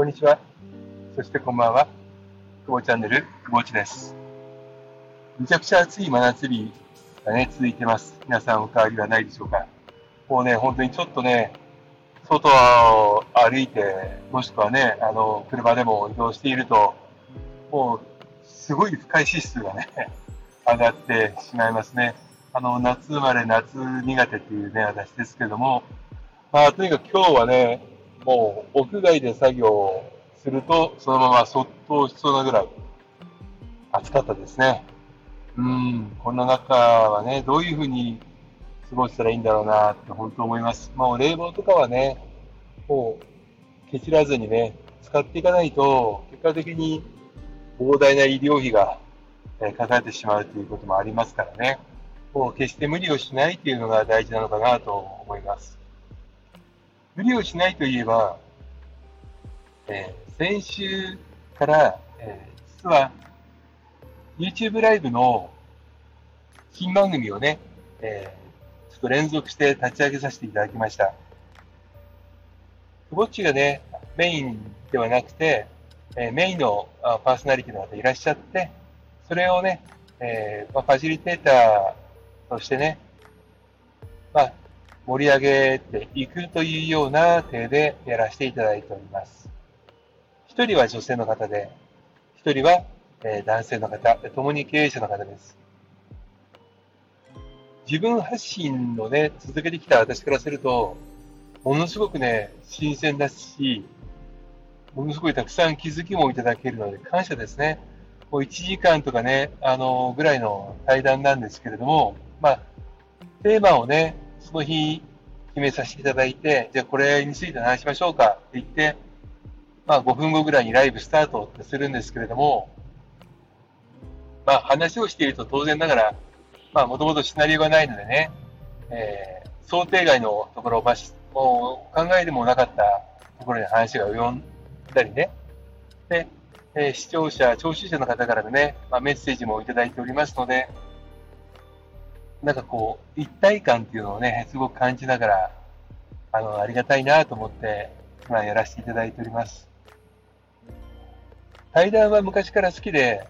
こんにちは。そしてこんばんは。久保チャンネル、久保ちです。めちゃくちゃ暑い真夏日がね、続いてます。皆さんお変わりはないでしょうか。もうね、本当にちょっとね、外を歩いて、もしくはね、あの、車でも移動していると、もう、すごい不快指数がね、上がってしまいますね。あの、夏生まれ、夏苦手っていうね、私ですけども、まあ、とにかく今日はね、もう、屋外で作業すると、そのままそっとしそうなぐらい、暑かったですね。うん、こんな中はね、どういうふうに過ごしたらいいんだろうなって本当思います。もう冷房とかはね、もう、けちらずにね、使っていかないと、結果的に膨大な医療費が、かかってしまうということもありますからね。もう決して無理をしないというのが大事なのかなと思います。無理をしないといえば、えー、先週から、えー、実は YouTube ライブの新番組をね、えー、ちょっと連続して立ち上げさせていただきました。ぼっちがね、メインではなくて、えー、メインのパーソナリティの方いらっしゃって、それをね、えーまあ、ファシリテーターとしてね、まあ、盛り上げていくというような手でやらせていただいております。一人は女性の方で、一人は、男性の方、共に経営者の方です。自分発信をね、続けてきた私からすると、ものすごくね、新鮮だし、ものすごいたくさん気づきもいただけるので感謝ですね。もう1時間とかね、あの、ぐらいの対談なんですけれども、まあ、テーマをね、その日決めさせていただいて、じゃあこれについて話しましょうかって言って、まあ5分後ぐらいにライブスタートってするんですけれども、まあ話をしていると当然ながら、まあもともとシナリオがないのでね、えー、想定外のところを、まもう考えてもなかったところに話が及んだりね、で、えー、視聴者、聴取者の方からのね、まあ、メッセージもいただいておりますので、なんかこう、一体感っていうのをね、すごく感じながら、あの、ありがたいなと思って、今やらせていただいております。対談は昔から好きで、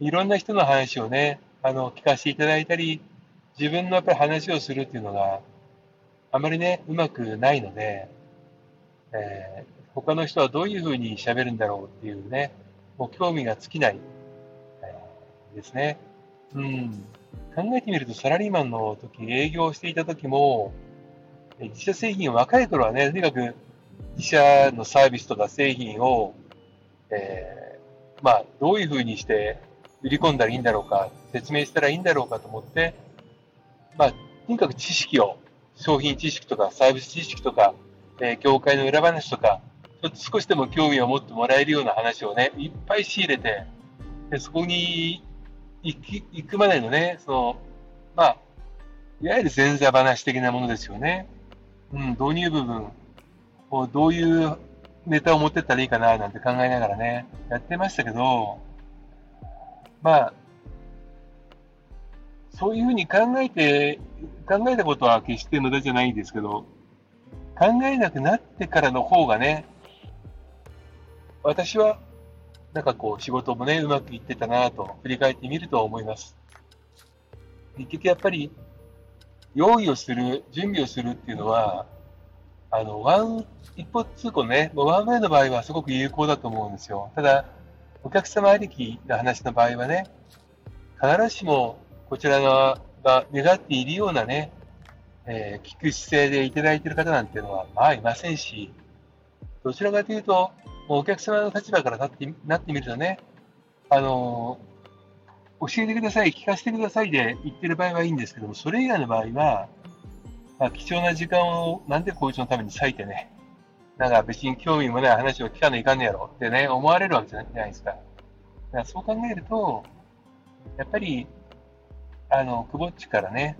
いろんな人の話をね、あの、聞かせていただいたり、自分のやっぱり話をするっていうのが、あまりね、うまくないので、えー、他の人はどういうふうに喋るんだろうっていうね、もう興味が尽きない、えー、ですね。うん。考えてみると、サラリーマンの時、営業していた時も、自社製品若い頃はね、とにかく自社のサービスとか製品を、えー、まあ、どういうふうにして売り込んだらいいんだろうか、説明したらいいんだろうかと思って、まあ、とにかく知識を、商品知識とかサービス知識とか、えー、業界の裏話とか、ちょっと少しでも興味を持ってもらえるような話をね、いっぱい仕入れて、でそこに行き行くまでのね、その、まあ、いわゆる前座話的なものですよね。うん、導入部分をどういうネタを持ってったらいいかななんて考えながらね、やってましたけど、まあ、そういうふうに考えて、考えたことは決して無駄じゃないんですけど、考えなくなってからの方がね、私は、なんかこう、仕事もね、うまくいってたなと、振り返ってみると思います。結局やっぱり、用意をする、準備をするっていうのは、あの、ワン、一歩通行ね、ワンウェイの場合はすごく有効だと思うんですよ。ただ、お客様ありきの話の場合はね、必ずしもこちら側が願っているようなね、えー、聞く姿勢でいただいている方なんていうのは、まあいませんし、どちらかというと、お客様の立場からなってなってみるとね、あの、教えてください、聞かせてくださいで言ってる場合はいいんですけども、それ以外の場合は、まあ、貴重な時間をなんでこいつのために割いてね、なんか別に興味もない話を聞かないかんねやろってね、思われるわけじゃないですか。だからそう考えると、やっぱり、あの、くぼっちからね、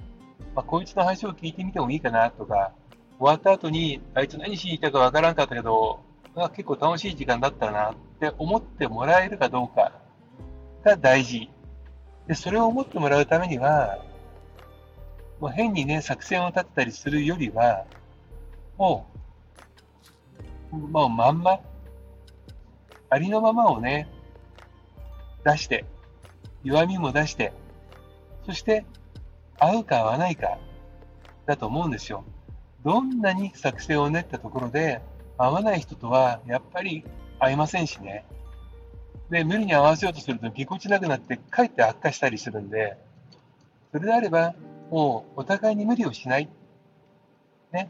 まあ、こいつの話を聞いてみてもいいかなとか、終わった後に、あいつ何しに行ったかわからんかったけど、が結構楽しい時間だったなって思ってもらえるかどうかが大事。で、それを思ってもらうためには、もう変にね、作戦を立てたりするよりは、もう、もうまんま、ありのままをね、出して、弱みも出して、そして合うか合わないかだと思うんですよ。どんなに作戦を練ったところで合わない人とはやっぱり合いませんしね。で、無理に合わせようとするとぎこちなくなってかえって悪化したりするんで、それであればもうお互いに無理をしない。ね。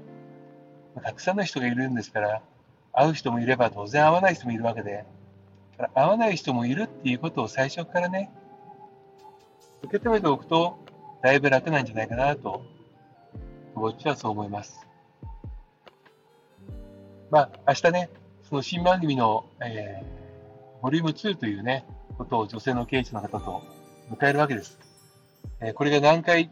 たくさんの人がいるんですから、会う人もいれば当然会わない人もいるわけで、会わない人もいるっていうことを最初からね、受け止めておくと、だいぶ楽なんじゃないかなと、こっちはそう思います。まあ、明日ね、その新番組の、えー、ボリューム2というね、ことを女性の経営者の方と迎えるわけです。えー、これが何回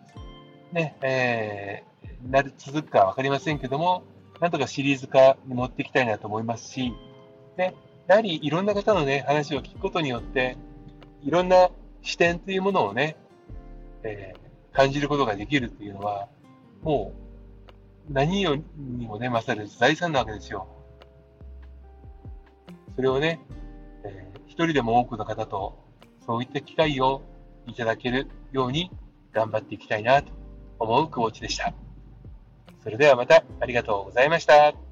ね、えー、なる、続くかわかりませんけども、なんとかシリーズ化に持っていきたいなと思いますし、で、やはりいろんな方のね、話を聞くことによって、いろんな視点というものをね、えー、感じることができるっていうのは、もう何よりもね、勝る財産なわけですよ。それをね、えー、一人でも多くの方とそういった機会をいただけるように頑張っていきたいなと思う久保地でした。それではまたありがとうございました。